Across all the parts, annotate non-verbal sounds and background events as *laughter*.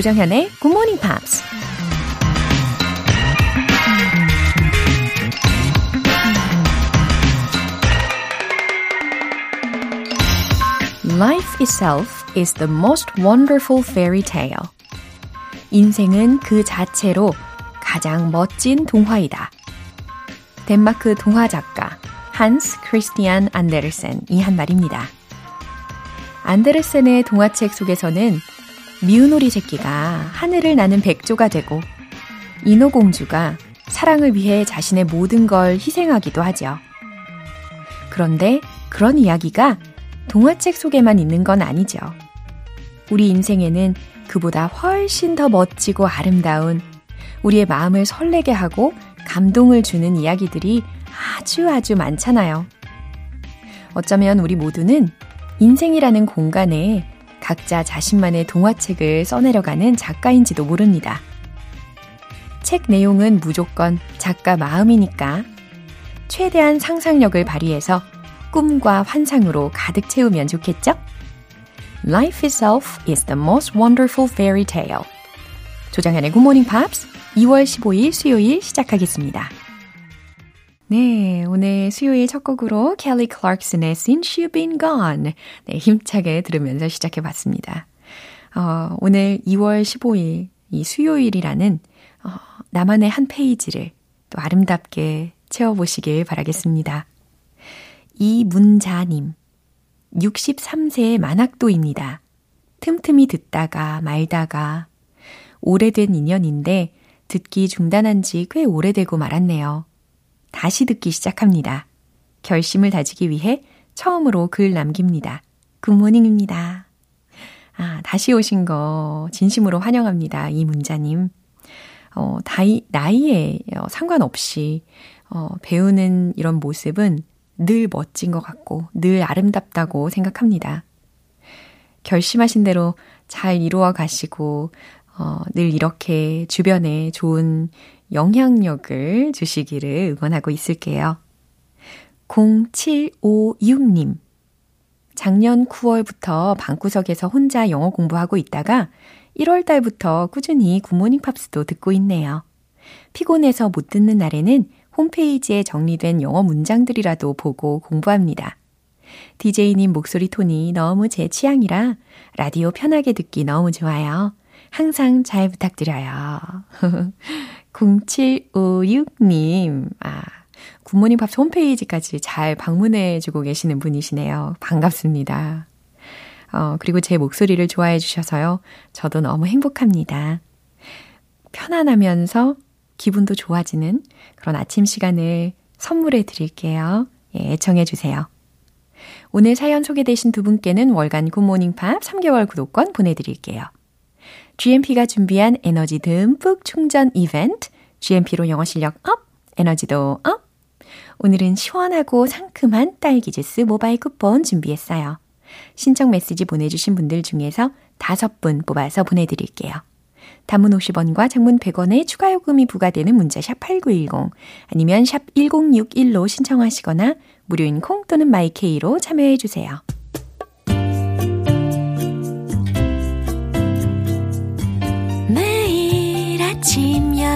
조정현의 Good Morning Pops. Life itself is the most wonderful fairy tale. 인생은 그 자체로 가장 멋진 동화이다. 덴마크 동화 작가 한스 크리스티안 안데르센이 한 말입니다. 안데르센의 동화책 속에서는 미운오리 새끼가 하늘을 나는 백조가 되고 인어공주가 사랑을 위해 자신의 모든 걸 희생하기도 하죠. 그런데 그런 이야기가 동화책 속에만 있는 건 아니죠. 우리 인생에는 그보다 훨씬 더 멋지고 아름다운 우리의 마음을 설레게 하고 감동을 주는 이야기들이 아주 아주 많잖아요. 어쩌면 우리 모두는 인생이라는 공간에 각자 자신만의 동화책을 써내려가는 작가인지도 모릅니다. 책 내용은 무조건 작가 마음이니까 최대한 상상력을 발휘해서 꿈과 환상으로 가득 채우면 좋겠죠? Life itself is the most wonderful fairy tale. 조정현의 Good Morning Pops 2월 15일 수요일 시작하겠습니다. 네, 오늘 수요일 첫 곡으로 켈리 클락슨의 Since You've Been Gone 네, 힘차게 들으면서 시작해봤습니다. 어, 오늘 2월 15일 이 수요일이라는 어, 나만의 한 페이지를 또 아름답게 채워보시길 바라겠습니다. 이문자님, 63세의 만학도입니다. 틈틈이 듣다가 말다가 오래된 인연인데 듣기 중단한 지 꽤 오래되고 말았네요. 다시 듣기 시작합니다. 결심을 다지기 위해 처음으로 글 남깁니다. good morning입니다. 아, 다시 오신 거 진심으로 환영합니다. 이 문자님. 어, 다이, 나이에 어, 상관없이, 어, 배우는 이런 모습은 늘 멋진 것 같고, 늘 아름답다고 생각합니다. 결심하신 대로 잘 이루어 가시고, 어, 늘 이렇게 주변에 좋은 영향력을 주시기를 응원하고 있을게요. 0756님. 작년 9월부터 방구석에서 혼자 영어 공부하고 있다가 1월 달부터 꾸준히 굿모닝 팝스도 듣고 있네요. 피곤해서 못 듣는 날에는 홈페이지에 정리된 영어 문장들이라도 보고 공부합니다. DJ님 목소리 톤이 너무 제 취향이라 라디오 편하게 듣기 너무 좋아요. 항상 잘 부탁드려요. *laughs* 0756님, 아, 굿모닝 팝스 홈페이지까지 잘 방문해주고 계시는 분이시네요. 반갑습니다. 어, 그리고 제 목소리를 좋아해 주셔서요. 저도 너무 행복합니다. 편안하면서 기분도 좋아지는 그런 아침 시간을 선물해 드릴게요. 예, 애청해 주세요. 오늘 사연 소개되신 두 분께는 월간 Good Morning Pops 3개월 구독권 보내드릴게요. GMP가 준비한 에너지 듬뿍 충전 이벤트, GMP로 영어 실력 up, 에너지도 up. 오늘은 시원하고 상큼한 딸기 주스 모바일 쿠폰 준비했어요. 신청 메시지 보내주신 분들 중에서 다섯 분 뽑아서 보내드릴게요. 단문 50원과 장문 100원의 추가 요금이 부과되는 문자 sharp 8910 아니면 sharp 1061로 신청하시거나 무료인 콩 또는 My K로 참여해 주세요.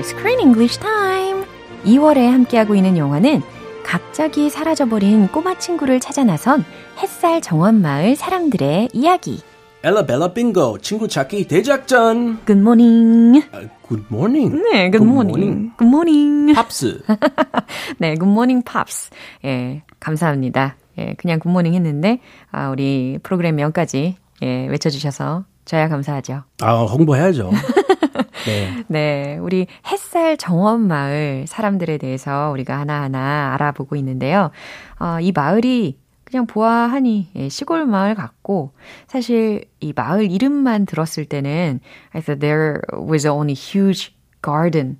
Screen English Time. 2월에 함께하고 있는 영화는 갑자기 사라져버린 꼬마 친구를 찾아 나선 햇살 정원 마을 사람들의 이야기. 엘라벨라 빙고 친구 찾기 대작전. Good morning. 아, Good morning. 네, good morning. Good morning. 팝스. *laughs* 네, good morning pops. 예, 감사합니다. 예, 그냥 굿모닝 했는데, 아, 우리 프로그램 명까지, 예, 외쳐 주셔서 저야 감사하죠. 아, 홍보해야죠. *laughs* *laughs* 네. 네, 우리 햇살 정원 마을 사람들에 대해서 우리가 하나하나 알아보고 있는데요. 어, 이 마을이 그냥 보아하니 예, 시골 마을 같고 사실 이 마을 이름만 들었을 때는 I thought there was only huge garden.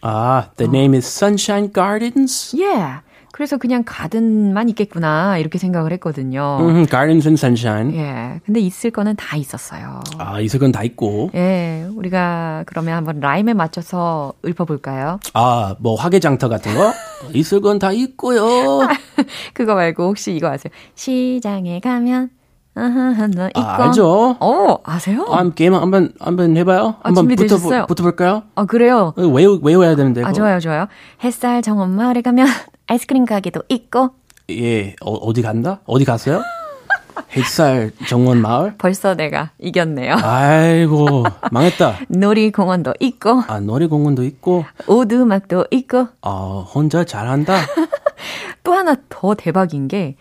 아, the name is Sunshine Gardens? Yeah. 그래서 그냥 가든만 있겠구나 이렇게 생각을 했거든요. 음, Gardens and Sunshine. 예. 근데 있을 거는 다 있었어요. 아, 있을 건 다 있고. 예. 우리가 그러면 한번 라임에 맞춰서 읊어볼까요? 아, 뭐 화개장터 같은 거? 있을 건 다 있고요. *laughs* 그거 말고 혹시 이거 아세요? 시장에 가면 아하 너 있고. 아, 알죠. 어 아세요? 아, 게임 한번 한번 해봐요. 아, 한번 붙어? 붙어볼까요? 어 그래요. 외우 외워야 되는데. 아 그거. 좋아요 좋아요. 햇살 정원 마을에 가면 *laughs* 아이스크림 가게도 있고 예, 어, 어디 간다? 어디 갔어요? *laughs* 햇살 정원 마을? 벌써 내가 이겼네요. 아이고, 망했다. *laughs* 놀이공원도 있고 아, 놀이공원도 있고, 오두막도 있고 아, 혼자 잘한다. 또 하나 더 대박인 게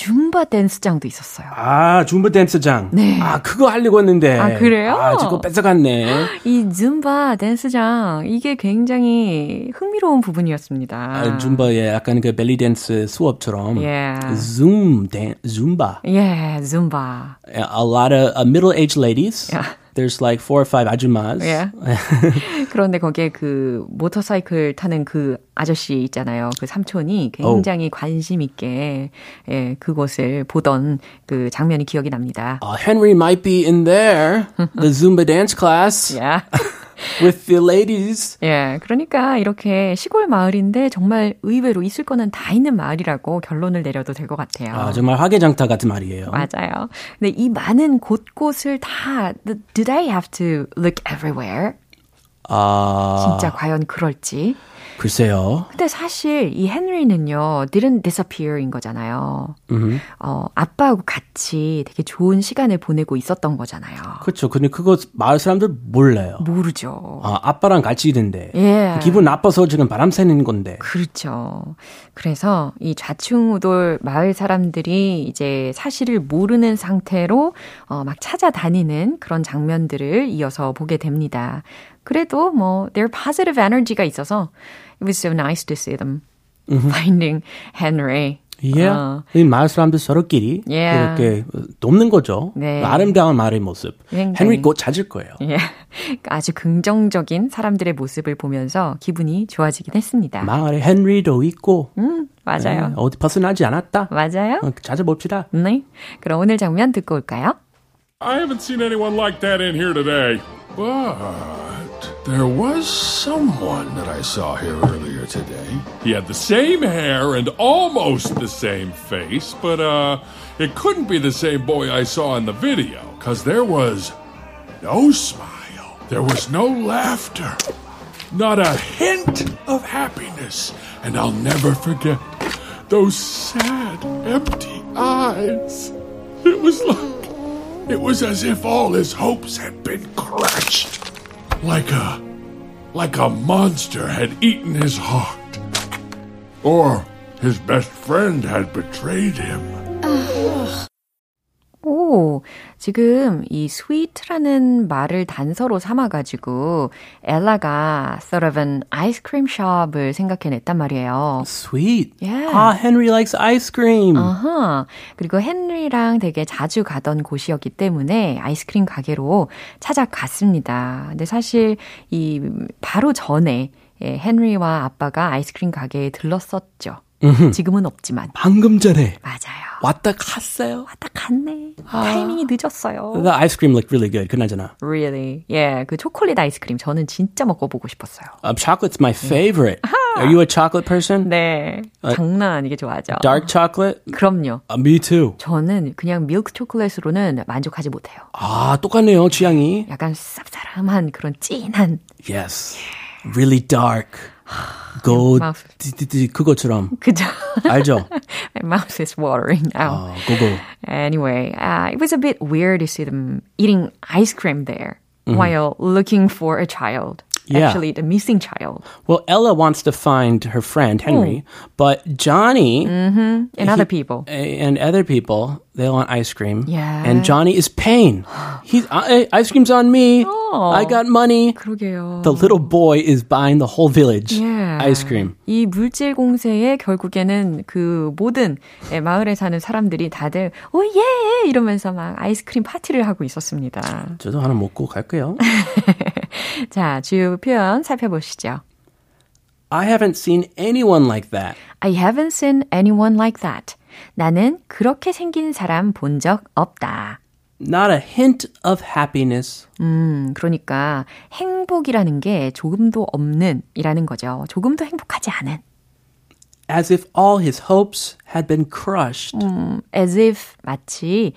줌바 댄스장도 있었어요. 아, 줌바 댄스장. 네. 아, 그거 하려고 했는데. 아, 그래요? 아, 지금 뺏어갔네. 이 줌바 댄스장 이게 굉장히 흥미로운 부분이었습니다. 아, 줌바의 약간 그 벨리 댄스 수업처럼. Yeah. Zoom 댄, 줌바. 예, 줌바. A lot of middle-aged ladies. Yeah. There's like four or five 아줌마s. Yeah. 그런데 거기에 그 모터사이클 타는 그 아저씨 있잖아요. 그 삼촌이 굉장히 관심 있게 예, 그곳을 보던 그 장면이 기억이 납니다. Uh, Henry might be in there, the Zumba dance class 야. With the ladies. 예, 그러니까 이렇게 시골 마을인데 정말 의외로 있을 거는 다 있는 마을이라고 결론을 내려도 될 것 같아요. 아, 정말 화개장터 같은 말이에요. 맞아요. 근데 이 많은 곳곳을 다 do they have to look everywhere? 아, 진짜 과연 그럴지. 글쎄요. 근데 사실 이 헨리는요, didn't disappear인 거잖아요. 어, 아빠하고 같이 되게 좋은 시간을 보내고 있었던 거잖아요. 그렇죠. 근데 그거 마을 사람들 몰라요. 모르죠. 아, 아빠랑 같이 있는데. 예. 기분 나빠서 지금 바람 새는 건데. 그렇죠. 그래서 이 좌충우돌 마을 사람들이 이제 사실을 모르는 상태로 어, 막 찾아다니는 그런 장면들을 이어서 보게 됩니다. 그래도 뭐 their positive energy가 있어서 it was so nice to see them finding Henry. 예. 어, 이 마을 사람들 서로끼리 Yeah. 이렇게 돕는 거죠. 네. 아름다운 마을의 모습. 굉장히. 헨리 곧 찾을 거예요. 예. *laughs* 아주 긍정적인 사람들의 모습을 보면서 기분이 좋아지긴 했습니다. 마을에 헨리도 있고 음, 맞아요. 네, 어디 벗어나지 않았다. 맞아요. 어, 찾아봅시다. 네. 그럼 오늘 장면 듣고 올까요? I haven't seen anyone like that in here today. But there was someone that I saw here earlier today. He had the same hair and almost the same face, but uh, it couldn't be the same boy I saw in the video, because there was no smile, there was no laughter, not a hint of happiness, and I'll never forget those sad, empty eyes. It was like. It was as if all his hopes had been crushed. Like a. like a monster had eaten his heart. Or his best friend had betrayed him. 오, 지금 이 sweet라는 말을 단서로 삼아가지고 엘라가 sort of an ice cream shop을 생각해냈단 말이에요. Sweet. Yeah. 아, Henry likes ice cream. 아하. 그리고 헨리랑 되게 자주 가던 곳이었기 때문에 아이스크림 가게로 찾아갔습니다. 근데 사실 이 바로 전에 예, 헨리와 아빠가 아이스크림 가게에 들렀었죠. 지금은 없지만. 방금 전에 맞아요. 왔다 갔어요. 왔다 갔네. 타이밍이 늦었어요. The ice cream looked really good. 그나저나. Really? 예, 그 초콜릿 아이스크림 저는 진짜 먹어보고 싶었어요. Um, chocolate's my favorite. Are you a chocolate person? 네, 장난 아니게 좋아하죠. Dark chocolate? 그럼요. Uh, me too. 저는 그냥 밀크 초콜릿으로는 만족하지 못해요. 아, 똑같네요, 취향이. 약간 쌉싸름한 그런 진한 Yes. Really dark. *sighs* Gold. mouth. 띠띠띠 그것처럼. *laughs* 그죠? 알죠? *laughs* My mouth is watering now. 어, 그거. Anyway, uh, it was a bit weird to see them eating ice cream there while looking for a child. Yeah. actually the missing child. Well, Ella wants to find her friend Henry, but Johnny And other people. and other people they want ice cream. Yeah. And Johnny is paying. He's I, ice cream's on me. I got money. 그러게요. The little boy is buying the whole village Yeah. ice cream. 이 물질 공세에 결국에는 그 모든 예, 마을에 사는 사람들이 다들 오예 이러면서 막 아이스크림 파티를 하고 있었습니다. 저도 하나 먹고 갈게요. *laughs* 자, 주요 표현 살펴보시죠. I haven't seen anyone like that. I haven't seen anyone like that. 나는 그렇게 생긴 사람 본 적 없다. Not a hint of happiness. 음, 그러니까 행복이라는 게 조금도 없는 이라는 거죠. 조금도 행복하지 않은. As if all his hopes had been crushed. 음, as if 마치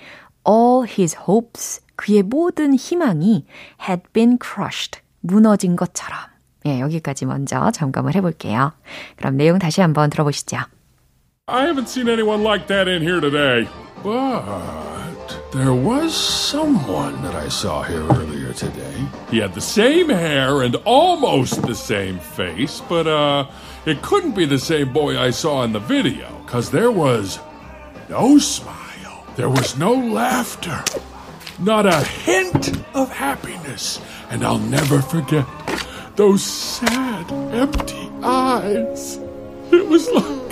all his hopes 그의 모든 희망이 had been crushed 무너진 것처럼. 예, 여기까지 먼저 점검을 해볼게요. 그럼 내용 다시 한번 들어보시죠. I haven't seen anyone like that in here today. But there was someone that I saw here earlier today. He had the same hair and almost the same face, but uh, it couldn't be the same boy I saw in the video, because there was no smile, there was no laughter, not a hint of happiness, and I'll never forget those sad, empty eyes. It was like.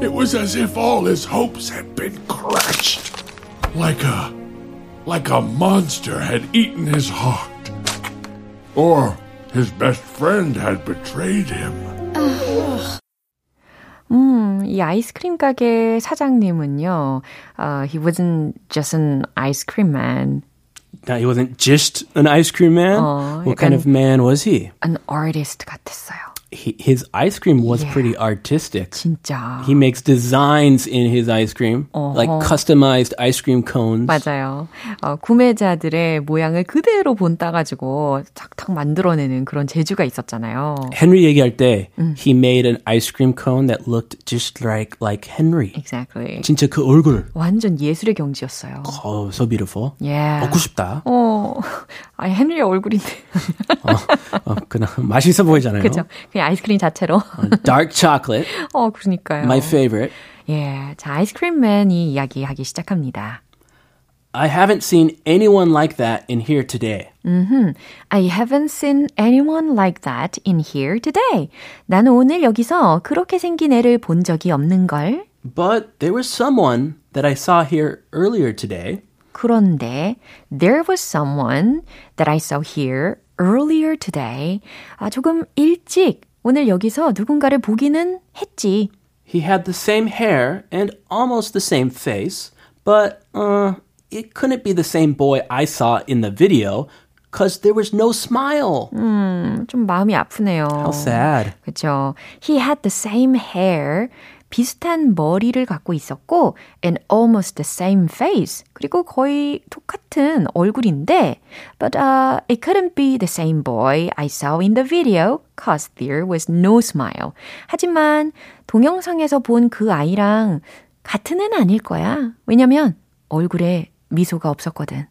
It was as if all his hopes had been crushed. Like a. like a monster had eaten his heart. Or his best friend had betrayed him. 음, 이 아이스크림 가게 사장님은요, uh, he wasn't just an ice cream man, Now, he wasn't just an ice cream man. 어, what kind of man was he? an artist 같았어요. He? His ice cream was Yeah. pretty artistic. 진짜. He makes designs in his ice cream, like customized ice cream cones. 맞아요. 어, 구매자들의 모양을 그대로 본 따 가지고 탁탁 만들어내는 그런 재주가 있었잖아요. Henry 얘기할 때, he made an ice cream cone that looked just like like Henry. Exactly. 진짜 그 얼굴. 완전 예술의 경지였어요. Oh, so beautiful. Yeah. 먹고 싶다. 어, 아 헨리의 얼굴인데. 어, 그냥 맛있어 보이잖아요. 그죠? 그냥 아이스크림 자체로. Dark chocolate, 어, 그러니까요. my favorite. 예. 자, 아이스크림맨이 이야기하기 시작합니다. I haven't seen anyone like that in here today. I haven't seen anyone like that in here today. 나는 오늘 여기서 그렇게 생긴 애를 본 적이 없는 걸. But there was someone that I saw here earlier today. 그런데 there was someone that I saw here earlier today. 아, 조금 일찍 오늘 여기서 누군가를 보기는 했지. He had the same hair and almost the same face, but uh, it couldn't be the same boy I saw in the video because there was no smile. 좀 마음이 아프네요. How sad. 그죠. He had the same hair. 비슷한 머리를 갖고 있었고 and almost the same face. 그리고 거의 똑같은 얼굴인데 but uh, it couldn't be the same boy I saw in the video cause there was no smile. 하지만 동영상에서 본 그 아이랑 같은 애는 아닐 거야. 왜냐면 얼굴에 미소가 없었거든.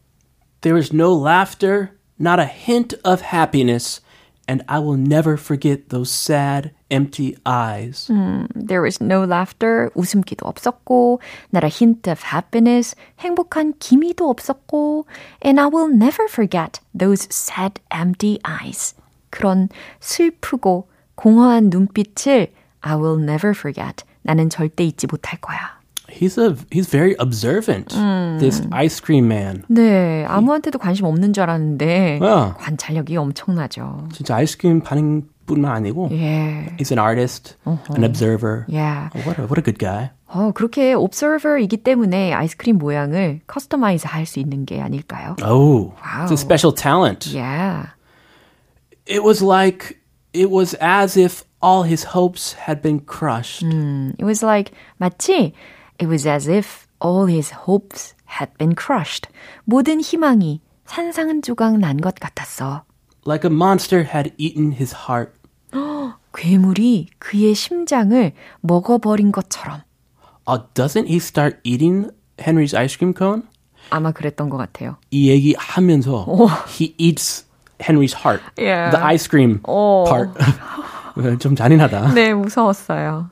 There was no laughter, not a hint of happiness, and I will never forget those sad, empty eyes. There was no laughter, 웃음기도 없었고, not a hint of happiness, 행복한 기미도 없었고, and I will never forget those sad, empty eyes. 그런 슬프고 공허한 눈빛을 I will never forget. 나는 절대 잊지 못할 거야. He's a he's very observant. This ice cream man. 네, 아무한테도 관심 없는 줄 알았는데 야. 관찰력이 엄청나죠. 진짜 아이스크림 반응 뿐만 아니고 예, he's an artist, an observer. 예. What a what a good guy. 어, 그렇게 observer이기 때문에 아이스크림 모양을 커스터마이즈 할 수 있는 게 아닐까요? Oh, it's Wow. a special talent. Yeah. It was like it was as if all his hopes had been crushed. It was like 마치 it was as if all his hopes had been crushed. 모든 희망이 산산조각 난 것 같았어. Like a monster had eaten his heart. 괴물이 그의 심장을 먹어버린 것처럼. Uh, doesn't he start eating Henry's ice cream cone? 아마 그랬던 것 같아요. 이 얘기 하면서 he eats Henry's heart. Yeah. The ice cream 어. part. 좀 잔인하다. 네, 무서웠어요.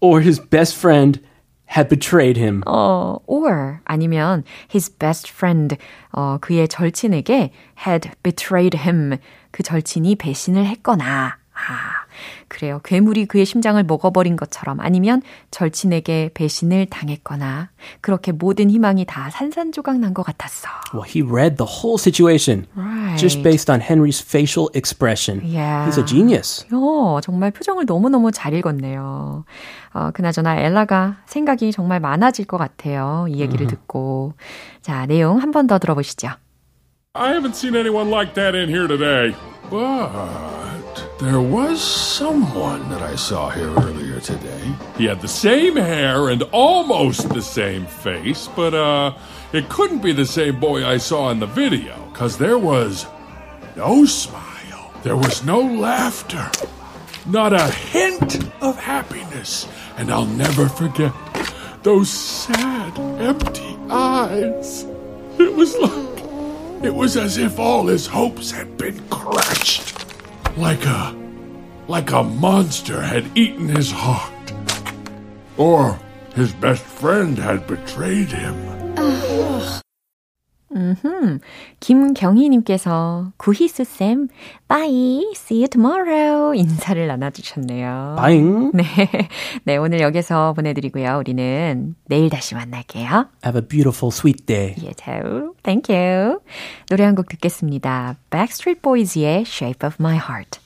Or his best friend had betrayed him. 어, or 아니면 his best friend 어, 그의 절친에게 had betrayed him 그 절친이 배신을 했거나 아, 그래요. 괴물이 그의 심장을 먹어버린 것처럼 아니면 절친에게 배신을 당했거나 그렇게 모든 희망이 다 산산조각 난 것 같았어. Well, he read the whole situation Right. just based on Henry's facial expression. Yeah. He's a genius. 어, 정말 표정을 너무너무 잘 읽었네요. 어, 그나저나 엘라가 생각이 정말 많아질 것 같아요. 이 얘기를 듣고. 자, 내용 한 번 더 들어보시죠. I haven't seen anyone like that in here today. But there was someone that I saw here earlier today. He had the same hair and almost the same face, but uh, it couldn't be the same boy I saw in the video, because there was no smile. There was no laughter. Not a hint of happiness. And I'll never forget those sad, empty eyes. It was like. It was as if all his hopes had been crushed. Like a. like a monster had eaten his heart. Or his best friend had betrayed him. 김경희님께서 구희수쌤, bye, see you tomorrow 인사를 나눠주셨네요. Bye. 네, 네 오늘 여기서 보내드리고요. 우리는 내일 다시 만날게요. Have a beautiful, sweet day. You too. Thank you. 노래 한 곡 듣겠습니다. Backstreet Boys의 Shape of My Heart.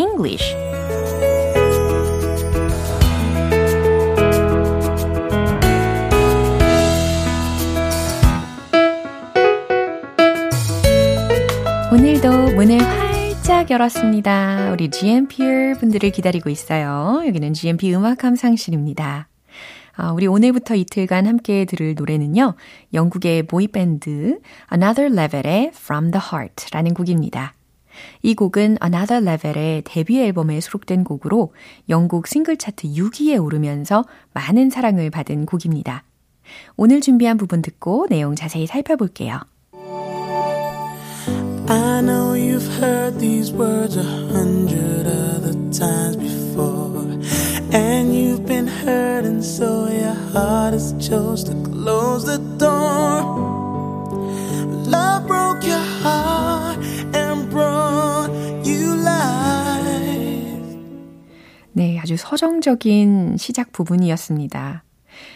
English. 오늘도 문을 활짝 열었습니다. 우리 GMPer분들을 기다리고 있어요. 여기는 GMP 음악 감상실입니다. 아, 우리 오늘부터 이틀간 함께 들을 노래는요. 영국의 보이밴드 Another Level의 From the Heart라는 곡입니다. 이 곡은 Another Level의 데뷔 앨범에 수록된 곡으로 영국 싱글 차트 6위에 오르면서 많은 사랑을 받은 곡입니다. 오늘 준비한 부분 듣고 내용 자세히 살펴볼게요. I know you've heard these words a hundred other times before. And you've been hurt, and so your heart has chose to close the door. 네, 아주 서정적인 시작 부분이었습니다.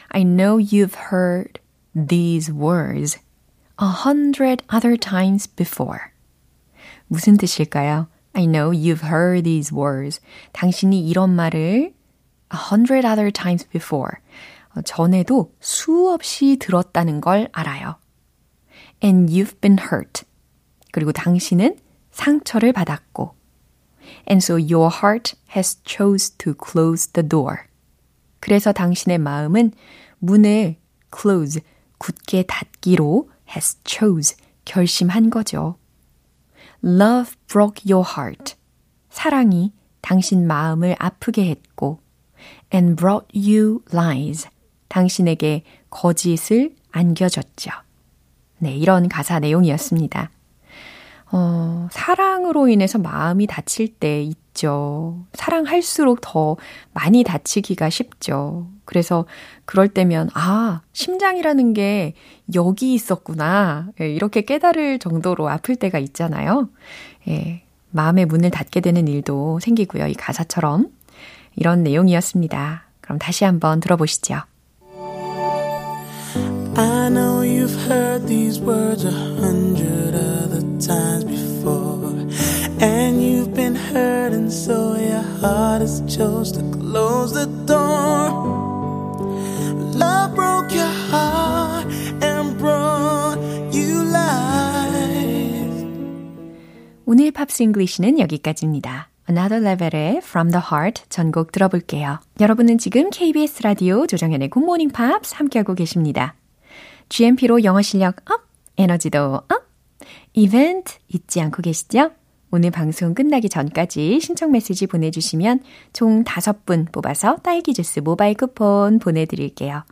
I know you've heard these words a hundred other times before. 무슨 뜻일까요? I know you've heard these words. 당신이 이런 말을 a hundred other times before. 어, 전에도 수없이 들었다는 걸 알아요. And you've been hurt. 그리고 당신은 상처를 받았고. And so your heart has chose to close the door. 그래서 당신의 마음은 문을 close, 굳게 닫기로 has chose, 결심한 거죠. Love broke your heart. 사랑이 당신 마음을 아프게 했고, and brought you lies. 당신에게 거짓을 안겨줬죠. 네, 이런 가사 내용이었습니다. 어, 사랑으로 인해서 마음이 다칠 때 있죠. 사랑할수록 더 많이 다치기가 쉽죠. 그래서 그럴 때면, 아, 심장이라는 게 여기 있었구나. 예, 이렇게 깨달을 정도로 아플 때가 있잖아요. 예, 마음의 문을 닫게 되는 일도 생기고요. 이 가사처럼. 이런 내용이었습니다. 그럼 다시 한번 들어보시죠. I know you've heard these words a hundred other times before. And you've been hurting, so your heart has chose to close the door. Love broke your heart and brought you life. 오늘 Pops English는 여기까지입니다. Another Level의 From the Heart 전곡 들어볼게요. 여러분은 지금 KBS 라디오 조정현의 Good Morning Pops 함께하고 계십니다. GMP로 영어 실력 up, 에너지도 up! 이벤트 잊지 않고 계시죠? 오늘 방송 끝나기 전까지 신청 메시지 보내주시면 총 5분 뽑아서 딸기 주스 모바일 쿠폰 보내드릴게요.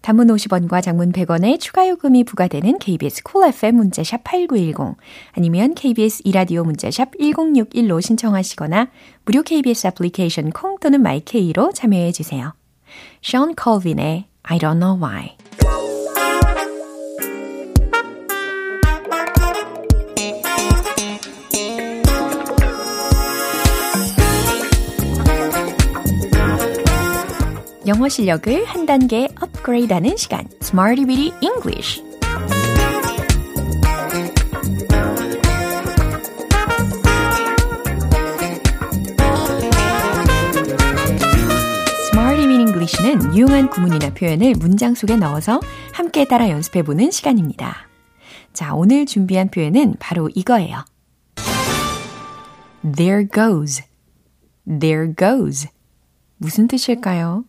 단문 50원과 장문 100원의 추가 요금이 부과되는 KBS cool FM 문자 sharp 8910 아니면 KBS 이라디오 문자 sharp 1061로 신청하시거나 무료 KBS 애플리케이션 콩 또는 My K로 참여해 주세요. Shawn Colvin의 I don't know why 영어 실력을 한 단계 업그레이드하는 시간, Smarty Bitty English. English는 유용한 구문이나 표현을 문장 속에 넣어서 함께 따라 연습해 보는 시간입니다. 자, 오늘 준비한 표현은 바로 이거예요. There goes. There goes. 무슨 뜻일까요?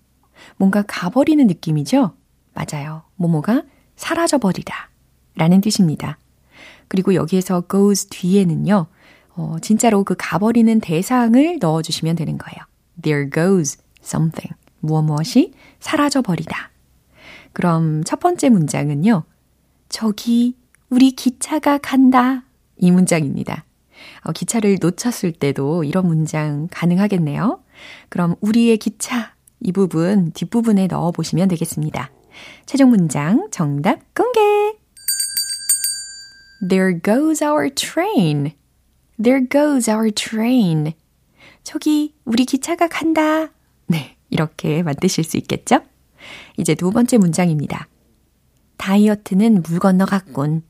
뭔가 가버리는 느낌이죠? 맞아요. 뭐뭐가 사라져버리다. 라는 뜻입니다. 그리고 여기에서 goes 뒤에는요, 어, 진짜로 그 가버리는 대상을 넣어주시면 되는 거예요. There goes something. 무엇 무엇이 사라져버리다. 그럼 첫 번째 문장은요, 저기 우리 기차가 간다. 이 문장입니다. 어, 기차를 놓쳤을 때도 이런 문장 가능하겠네요. 그럼 우리의 기차 이 부분 뒷부분에 넣어 보시면 되겠습니다. 최종 문장 정답 공개! There goes our train. There goes our train. 저기 우리 기차가 간다. 네, 이렇게 만드실 수 있겠죠? 이제 두 번째 문장입니다. 다이어트는 물 건너갔군.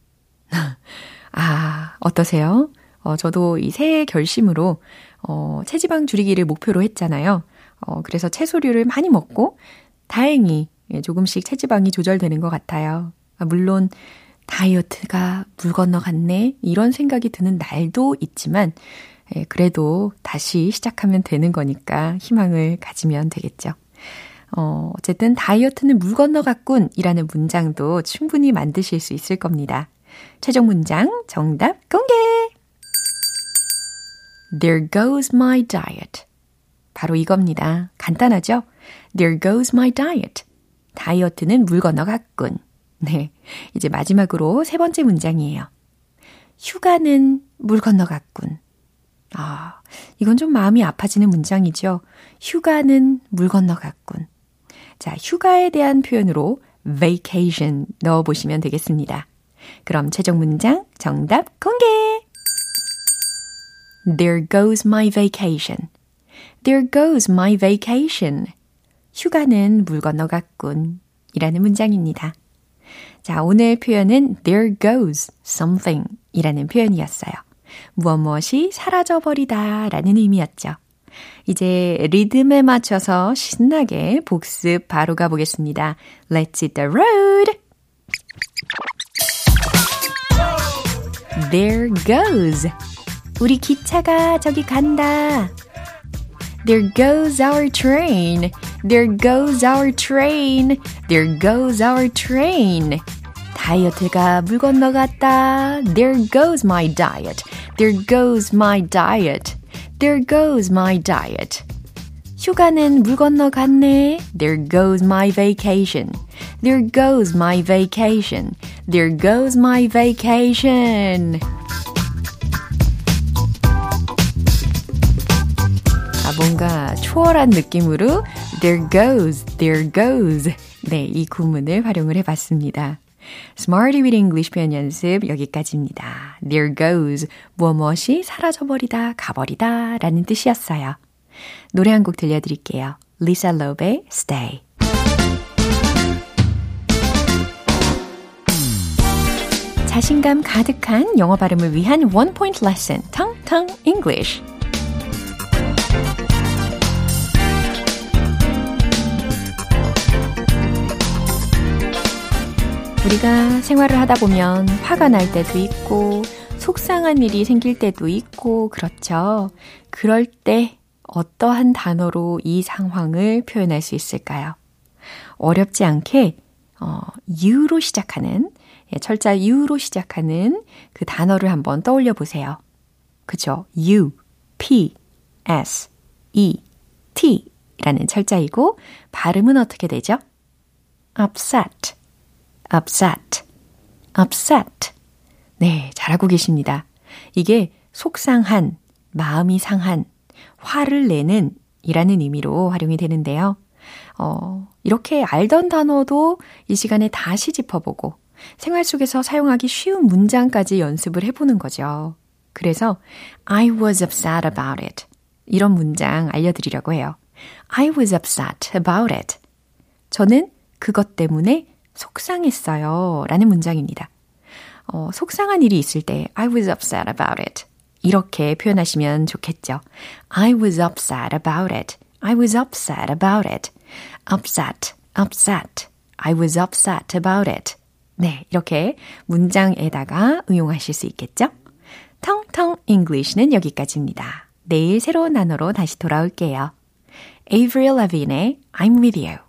*laughs* 아, 어떠세요? 어, 저도 이 새해 결심으로 어, 체지방 줄이기를 목표로 했잖아요. 어, 그래서 채소류를 많이 먹고 다행히 예, 조금씩 체지방이 조절되는 것 같아요. 아, 물론 다이어트가 물 건너갔네 이런 생각이 드는 날도 있지만 예, 그래도 다시 시작하면 되는 거니까 희망을 가지면 되겠죠. 어, 어쨌든 다이어트는 물 건너갔군 이라는 문장도 충분히 만드실 수 있을 겁니다. 최종 문장 정답 공개! There goes my diet. 바로 이겁니다. 간단하죠? There goes my diet. 다이어트는 물 건너갔군. 네. 이제 마지막으로 세 번째 문장이에요. 휴가는 물 건너갔군. 아, 이건 좀 마음이 아파지는 문장이죠. 휴가는 물 건너갔군. 자, 휴가에 대한 표현으로 vacation 넣어보시면 되겠습니다. 그럼 최종 문장 정답 공개! There goes my vacation. There goes my vacation. 휴가는 물 건너갔군. 이라는 문장입니다. 자, 오늘 표현은 there goes something 이라는 표현이었어요. 무엇 무엇이 사라져버리다 라는 의미였죠. 이제 리듬에 맞춰서 신나게 복습 바로 가보겠습니다. Let's hit the road! There goes. 우리 기차가 저기 간다. There goes our train. There goes our train. There goes our train. 다이어트가 물 건너갔다. There goes my diet. There goes my diet. There goes my diet. 휴가는 물 건너갔네. There goes my vacation. There goes my vacation. There goes my vacation. 뭔가 초월한 느낌으로 there goes, there goes. 네, 이 구문을 활용을 해봤습니다. Smarty with English 표현 연습 여기까지입니다. There goes, 무엇 무엇이 사라져버리다, 가버리다 라는 뜻이었어요. 노래 한 곡 들려드릴게요. Lisa Love의 Stay. 자신감 가득한 영어 발음을 위한 원 포인트 레슨, 텅텅 English. 우리가 생활을 하다 보면 화가 날 때도 있고, 속상한 일이 생길 때도 있고, 그렇죠. 그럴 때 어떠한 단어로 이 상황을 표현할 수 있을까요? 어렵지 않게, 어, U로 시작하는, 예, 철자 U로 시작하는 그 단어를 한번 떠올려 보세요. 그죠? U, P, S, E, T 라는 철자이고, 발음은 어떻게 되죠? upset, upset, upset. 네, 잘하고 계십니다. 이게 속상한, 마음이 상한, 화를 내는 이라는 의미로 활용이 되는데요. 어, 이렇게 알던 단어도 이 시간에 다시 짚어보고 생활 속에서 사용하기 쉬운 문장까지 연습을 해보는 거죠. 그래서 I was upset about it. 이런 문장 알려드리려고 해요. I was upset about it. 저는 그것 때문에 속상했어요. 라는 문장입니다. 어, 속상한 일이 있을 때 I was upset about it. 이렇게 표현하시면 좋겠죠. I was upset about it. I was upset about it. upset, upset. I was upset about it. 네, 이렇게 문장에다가 응용하실 수 있겠죠? 텅텅 English는 여기까지입니다. 내일 새로운 단어로 다시 돌아올게요. Avril Lavigne의 I'm with you.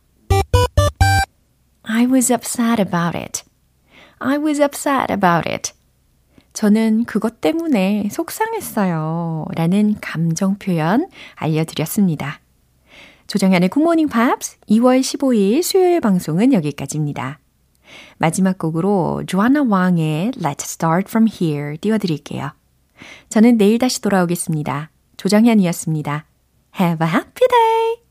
I was upset about it. I was upset about it. 저는 그것 때문에 속상했어요. 라는 감정 표현 알려드렸습니다. 조정현의 Good Morning Pops 2월 15일 수요일 방송은 여기까지입니다. 마지막 곡으로 조아나 왕의 Let's Start From Here 띄워드릴게요. 저는 내일 다시 돌아오겠습니다. 조정현이었습니다. Have a happy day!